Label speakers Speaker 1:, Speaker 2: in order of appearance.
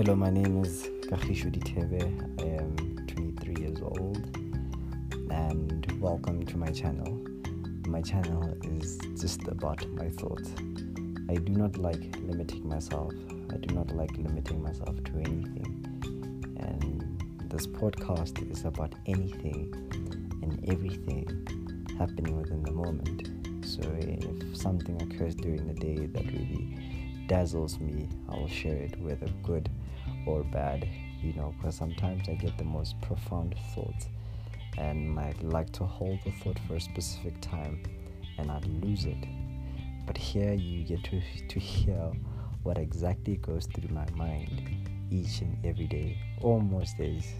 Speaker 1: Hello, my name is Kagishu Ditebe. I am 23 years old, and welcome to my channel. My channel is just about my thoughts. I do not like limiting myself. I do not like limiting myself to anything. And this podcast is about anything and everything happening within the moment. So if something occurs during the day that really dazzles me, I'll share it, whether good or bad, you know, because sometimes I get the most profound thoughts and I'd like to hold the thought for a specific time and I'd lose it. But here you get to, to hear what exactly goes through my mind each and every day, almost days.